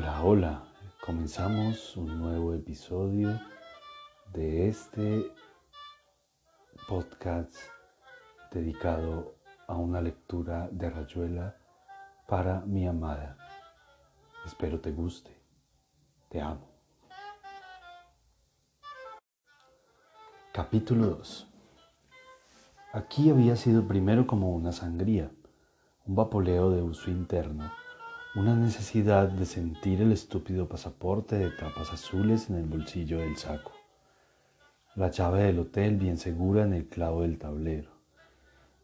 Hola, hola. Comenzamos un nuevo episodio de este podcast dedicado a una lectura de Rayuela para mi amada. Espero te guste. Te amo. Capítulo 2. Aquí había sido primero como una sangría, un vapoleo de uso interno una necesidad de sentir el estúpido pasaporte de tapas azules en el bolsillo del saco, la llave del hotel bien segura en el clavo del tablero,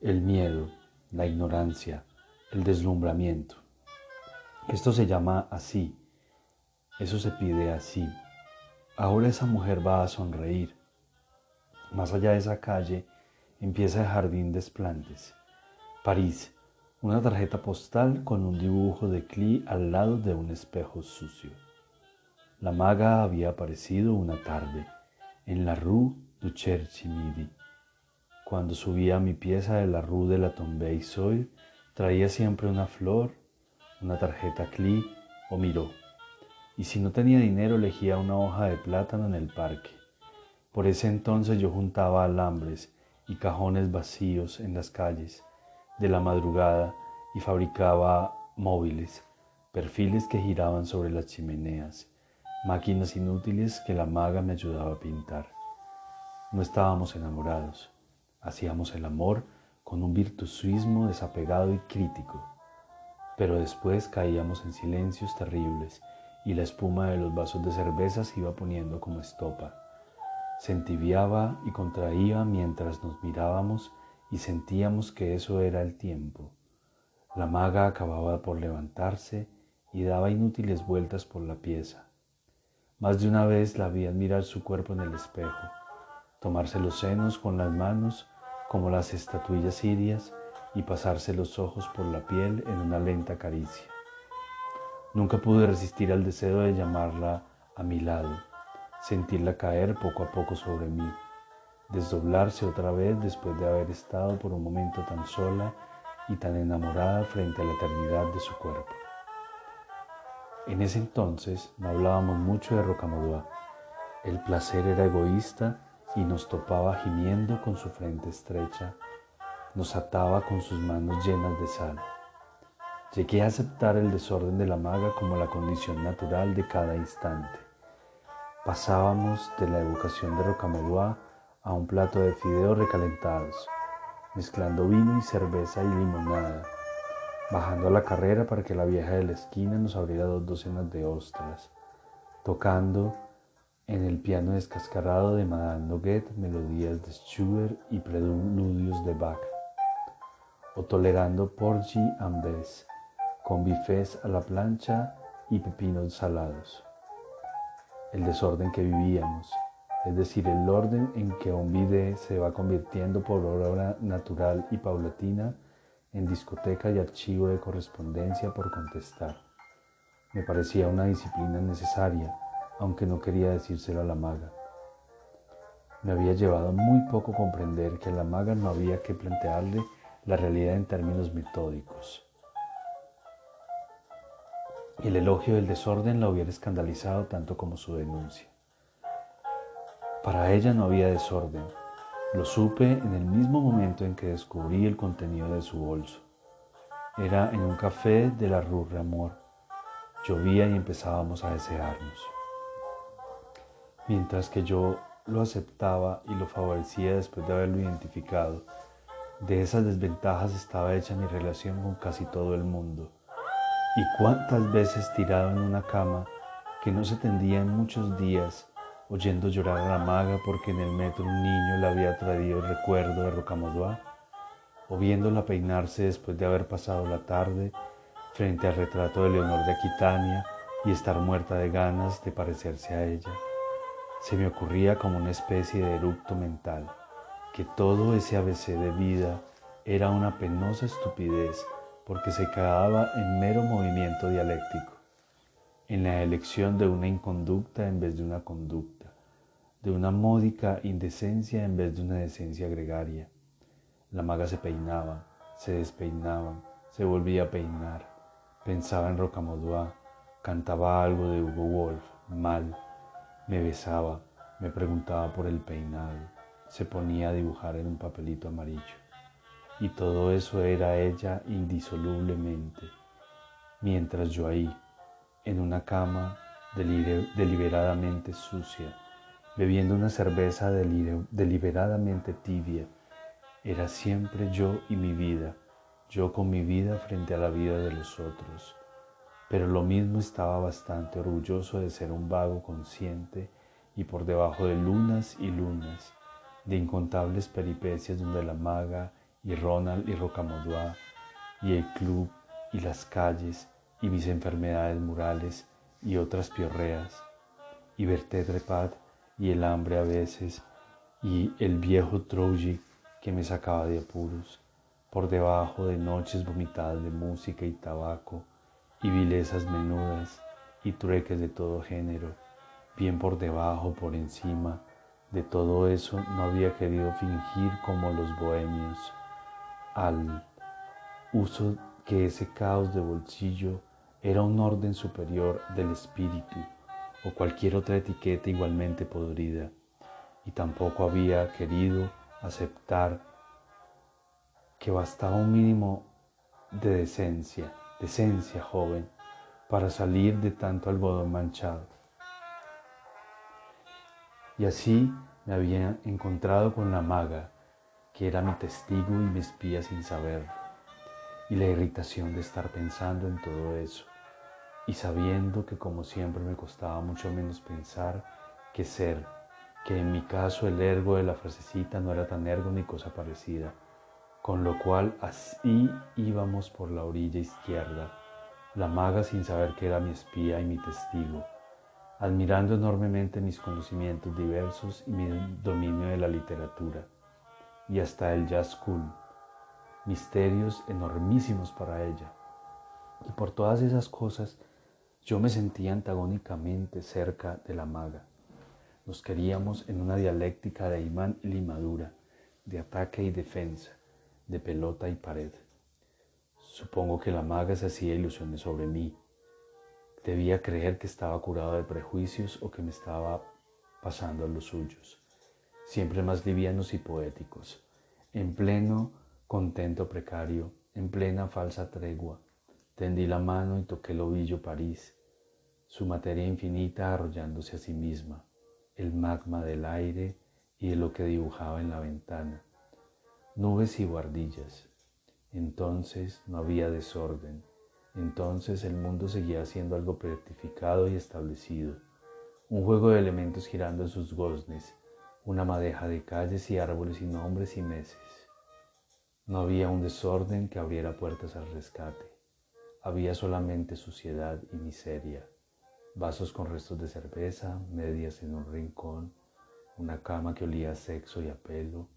el miedo, la ignorancia, el deslumbramiento. Esto se llama así, eso se pide así. Ahora esa mujer va a sonreír. Más allá de esa calle empieza el jardín de Esplantes, París, una tarjeta postal con un dibujo de Clee al lado de un espejo sucio. La maga había aparecido una tarde en la Rue du Cherche-Midi. Cuando subía a mi pieza de la Rue de la Tombée Soil, traía siempre una flor, una tarjeta Clee o Miró. Y si no tenía dinero, elegía una hoja de plátano en el parque. Por ese entonces yo juntaba alambres y cajones vacíos en las calles de la madrugada y fabricaba móviles, perfiles que giraban sobre las chimeneas, máquinas inútiles que la maga me ayudaba a pintar. No estábamos enamorados, hacíamos el amor con un virtuosismo desapegado y crítico, pero después caíamos en silencios terribles y la espuma de los vasos de cerveza se iba poniendo como estopa. Se entibiaba y contraía mientras nos mirábamos y sentíamos que eso era el tiempo. La maga acababa por levantarse y daba inútiles vueltas por la pieza. Más de una vez la vi admirar su cuerpo en el espejo, tomarse los senos con las manos como las estatuillas sirias y pasarse los ojos por la piel en una lenta caricia. Nunca pude resistir al deseo de llamarla a mi lado, sentirla caer poco a poco sobre mí desdoblarse otra vez después de haber estado por un momento tan sola y tan enamorada frente a la eternidad de su cuerpo. En ese entonces no hablábamos mucho de Rocamadour. El placer era egoísta y nos topaba gimiendo con su frente estrecha, nos ataba con sus manos llenas de sal. Llegué a aceptar el desorden de la maga como la condición natural de cada instante. Pasábamos de la evocación de Rocamadour a un plato de fideos recalentados, mezclando vino y cerveza y limonada, bajando a la carrera para que la vieja de la esquina nos abriera dos docenas de ostras, tocando en el piano descascarado de Madame Noguet melodías de Schubert y preludios de Bach, o tolerando porgy and bess, con bifes a la plancha y pepinos salados. El desorden que vivíamos, es decir, el orden en que un video se va convirtiendo por obra natural y paulatina en discoteca y archivo de correspondencia por contestar. Me parecía una disciplina necesaria, aunque no quería decírselo a la maga. Me había llevado muy poco comprender que a la maga no había que plantearle la realidad en términos metódicos. El elogio del desorden la hubiera escandalizado tanto como su denuncia. Para ella no había desorden. Lo supe en el mismo momento en que descubrí el contenido de su bolso. Era en un café de la Rue Amor. Llovía y empezábamos a desearnos. Mientras que yo lo aceptaba y lo favorecía después de haberlo identificado, de esas desventajas estaba hecha mi relación con casi todo el mundo. Y cuántas veces tirado en una cama que no se tendía en muchos días, oyendo llorar a la maga porque en el metro un niño le había traído el recuerdo de Rocamadour, o viéndola peinarse después de haber pasado la tarde frente al retrato de Leonor de Aquitania y estar muerta de ganas de parecerse a ella. Se me ocurría como una especie de eructo mental, que todo ese ABC de vida era una penosa estupidez porque se quedaba en mero movimiento dialéctico, en la elección de una inconducta en vez de una conducta de una módica indecencia en vez de una decencia gregaria. La maga se peinaba, se despeinaba, se volvía a peinar, pensaba en Rocamadour, cantaba algo de Hugo Wolf, mal, me besaba, me preguntaba por el peinado, se ponía a dibujar en un papelito amarillo. Y todo eso era ella indisolublemente, mientras yo ahí, en una cama deliberadamente sucia, bebiendo una cerveza deliberadamente tibia, era siempre yo y mi vida, yo con mi vida frente a la vida de los otros. Pero lo mismo estaba bastante orgulloso de ser un vago consciente y por debajo de lunas y lunas, de incontables peripecias donde la maga y Ronald y Rocamodua y el club y las calles y mis enfermedades murales y otras piorreas y Vertedrepat y el hambre a veces y el viejo Troji que me sacaba de apuros por debajo de noches vomitadas de música y tabaco y vilezas menudas y trueques de todo género, bien por debajo, por encima, de todo eso no había querido fingir como los bohemios, al uso que ese caos de bolsillo era un orden superior del espíritu o cualquier otra etiqueta igualmente podrida, y tampoco había querido aceptar que bastaba un mínimo de decencia, decencia joven, para salir de tanto algodón manchado. Y así me había encontrado con la maga, que era mi testigo y me espía sin saberlo, y la irritación de estar pensando en todo eso, y sabiendo que como siempre me costaba mucho menos pensar que ser, que en mi caso el ergo de la frasecita no era tan ergo ni cosa parecida, con lo cual así íbamos por la orilla izquierda, la maga sin saber que era mi espía y mi testigo, admirando enormemente mis conocimientos diversos y mi dominio de la literatura, y hasta el jazz cool, misterios enormísimos para ella. Y por todas esas cosas yo me sentía antagónicamente cerca de la maga. Nos queríamos en una dialéctica de imán y limadura, de ataque y defensa, de pelota y pared. Supongo que la maga se hacía ilusiones sobre mí. Debía creer que estaba curado de prejuicios o que me estaba pasando a los suyos, siempre más livianos y poéticos, en pleno contento precario, en plena falsa tregua. Tendí la mano y toqué el ovillo París, su materia infinita arrollándose a sí misma, el magma del aire y de lo que dibujaba en la ventana. Nubes y guardillas. Entonces no había desorden, entonces el mundo seguía siendo algo rectificado y establecido, un juego de elementos girando en sus goznes, una madeja de calles y árboles y nombres y meses. No había un desorden que abriera puertas al rescate, había solamente suciedad y miseria, vasos con restos de cerveza, medias en un rincón, una cama que olía a sexo y a pelo,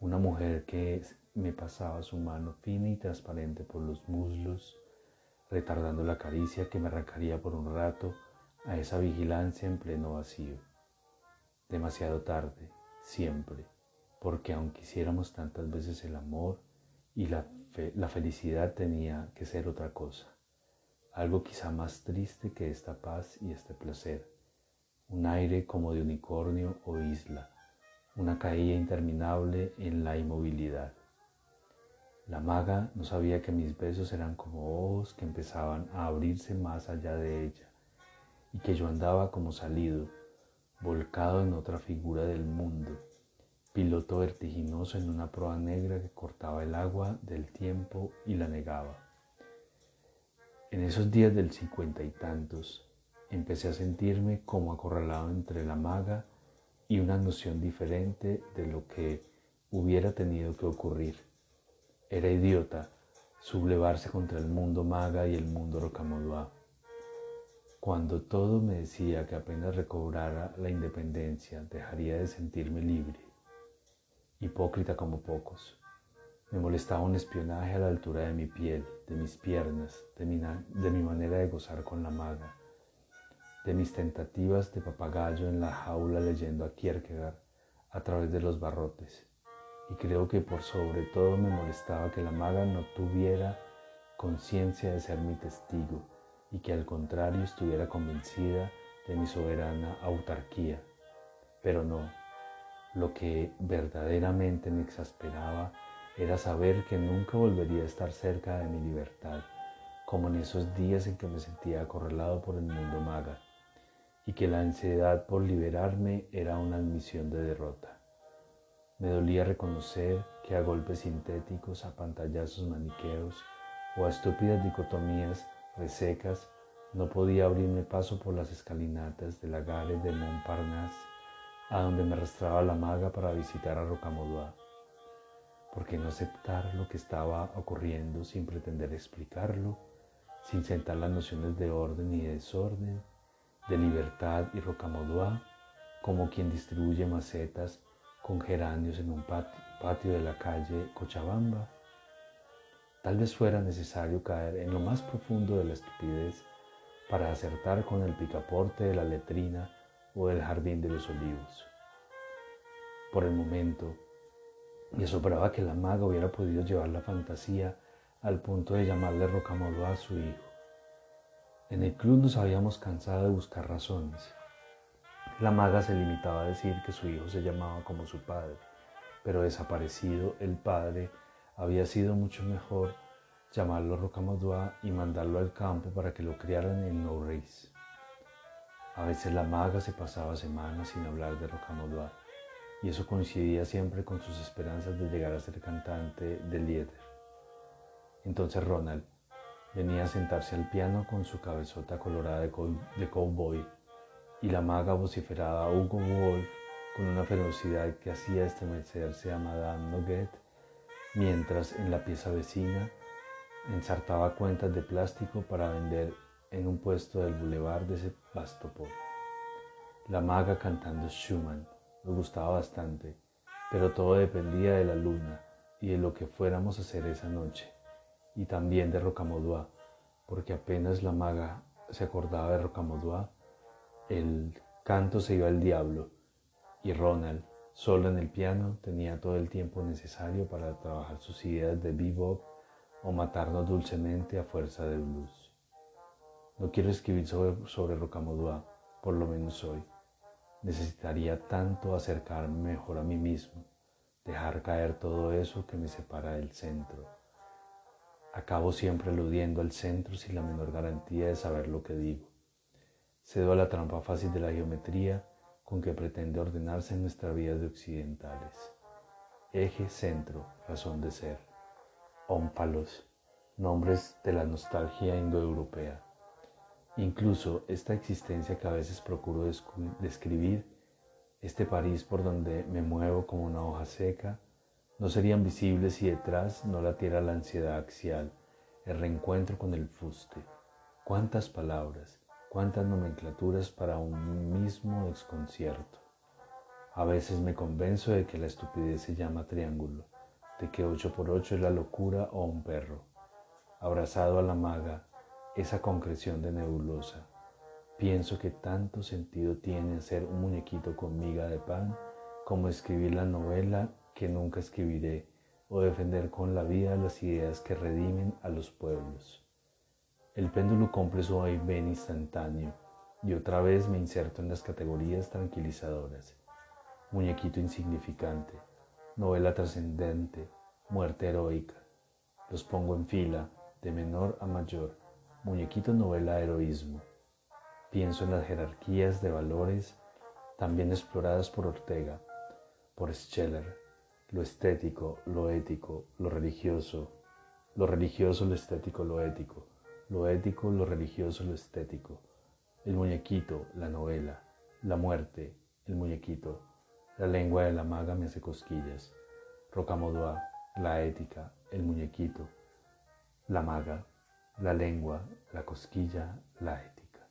una mujer que me pasaba su mano fina y transparente por los muslos, retardando la caricia que me arrancaría por un rato a esa vigilancia en pleno vacío. Demasiado tarde, siempre, porque aunque hiciéramos tantas veces el amor y la, la felicidad tenía que ser otra cosa, algo quizá más triste que esta paz y este placer, un aire como de unicornio o isla, una caída interminable en la inmovilidad. La maga no sabía que mis besos eran como ojos que empezaban a abrirse más allá de ella y que yo andaba como salido, volcado en otra figura del mundo, piloto vertiginoso en una proa negra que cortaba el agua del tiempo y la negaba. En esos días del cincuenta y tantos, empecé a sentirme como acorralado entre la maga y una noción diferente de lo que hubiera tenido que ocurrir. Era idiota sublevarse contra el mundo maga y el mundo rocamodua. Cuando todo me decía que apenas recobrara la independencia dejaría de sentirme libre, hipócrita como pocos. Me molestaba un espionaje a la altura de mi piel, de mis piernas, de mi, manera de gozar con la maga de mis tentativas de papagayo en la jaula leyendo a Kierkegaard a través de los barrotes. Y creo que por sobre todo me molestaba que la maga no tuviera conciencia de ser mi testigo y que al contrario estuviera convencida de mi soberana autarquía. Pero no, lo que verdaderamente me exasperaba era saber que nunca volvería a estar cerca de mi libertad, como en esos días en que me sentía acorralado por el mundo maga, y que la ansiedad por liberarme era una admisión de derrota. Me dolía reconocer que a golpes sintéticos, a pantallazos maniqueos o a estúpidas dicotomías resecas, no podía abrirme paso por las escalinatas de la gare de Montparnasse, a donde me arrastraba la maga para visitar a Rocamadour. ¿Por qué no aceptar lo que estaba ocurriendo sin pretender explicarlo, sin sentar las nociones de orden y desorden, de libertad y Rocamadour, como quien distribuye macetas con geranios en un patio de la calle Cochabamba? Tal vez fuera necesario caer en lo más profundo de la estupidez para acertar con el picaporte de la letrina o del jardín de los olivos. Por el momento, me asombraba que la maga hubiera podido llevar la fantasía al punto de llamarle Rocamodó a su hijo. En el club nos habíamos cansado de buscar razones. La maga se limitaba a decir que su hijo se llamaba como su padre, pero desaparecido el padre había sido mucho mejor llamarlo Rocamadoua y mandarlo al campo para que lo criaran en Nouris. A veces la maga se pasaba semanas sin hablar de Rocamadoua y eso coincidía siempre con sus esperanzas de llegar a ser cantante de Lieder. Entonces Ronald venía a sentarse al piano con su cabezota colorada de, de cowboy y la maga vociferaba Hugo Wolf con una ferocidad que hacía estremecerse a Madame Noguet mientras en la pieza vecina ensartaba cuentas de plástico para vender en un puesto del boulevard de Sebastopol. La maga cantando Schumann me gustaba bastante, pero todo dependía de la luna y de lo que fuéramos a hacer esa noche, y también de Rocamadour, porque apenas la maga se acordaba de Rocamadour, el canto se iba al diablo, y Ronald, Solo en el piano tenía todo el tiempo necesario para trabajar sus ideas de bebop o matarnos dulcemente a fuerza de blues. No quiero escribir sobre, sobre Rocamadour, por lo menos hoy. Necesitaría tanto acercarme mejor a mí mismo, dejar caer todo eso que me separa del centro. Acabo siempre eludiendo al centro sin la menor garantía de saber lo que digo. Cedo a la trampa fácil de la geometría con que pretende ordenarse nuestras vidas de occidentales. Eje, centro, razón de ser. Ómpalos, nombres de la nostalgia indoeuropea. Incluso esta existencia que a veces procuro describir, este París por donde me muevo como una hoja seca, no serían visibles si detrás no latiera la ansiedad axial, el reencuentro con el fuste. ¿Cuántas palabras? cuántas nomenclaturas para un mismo desconcierto. A veces me convenzo de que la estupidez se llama triángulo, de que 8 por 8 es la locura o un perro. Abrazado a la maga, esa concreción de nebulosa, pienso que tanto sentido tiene hacer un muñequito con miga de pan como escribir la novela que nunca escribiré o defender con la vida las ideas que redimen a los pueblos. El péndulo cumple su vaivén instantáneo y otra vez me inserto en las categorías tranquilizadoras. Muñequito insignificante, novela trascendente, muerte heroica. Los pongo en fila, de menor a mayor. Muñequito novela heroísmo. Pienso en las jerarquías de valores también exploradas por Ortega, por Scheller, lo estético, lo ético, lo religioso, lo religioso, lo estético, lo ético lo ético, lo religioso, lo estético, el muñequito, la novela, la muerte, el muñequito, la lengua de la maga me hace cosquillas, Rocamadour, la ética, el muñequito, la maga, la lengua, la cosquilla, la ética.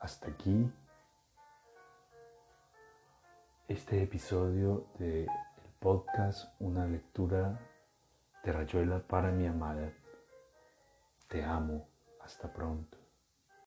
Hasta aquí este episodio de podcast Una lectura de Rayuela para mi amada. Te amo. Hasta pronto.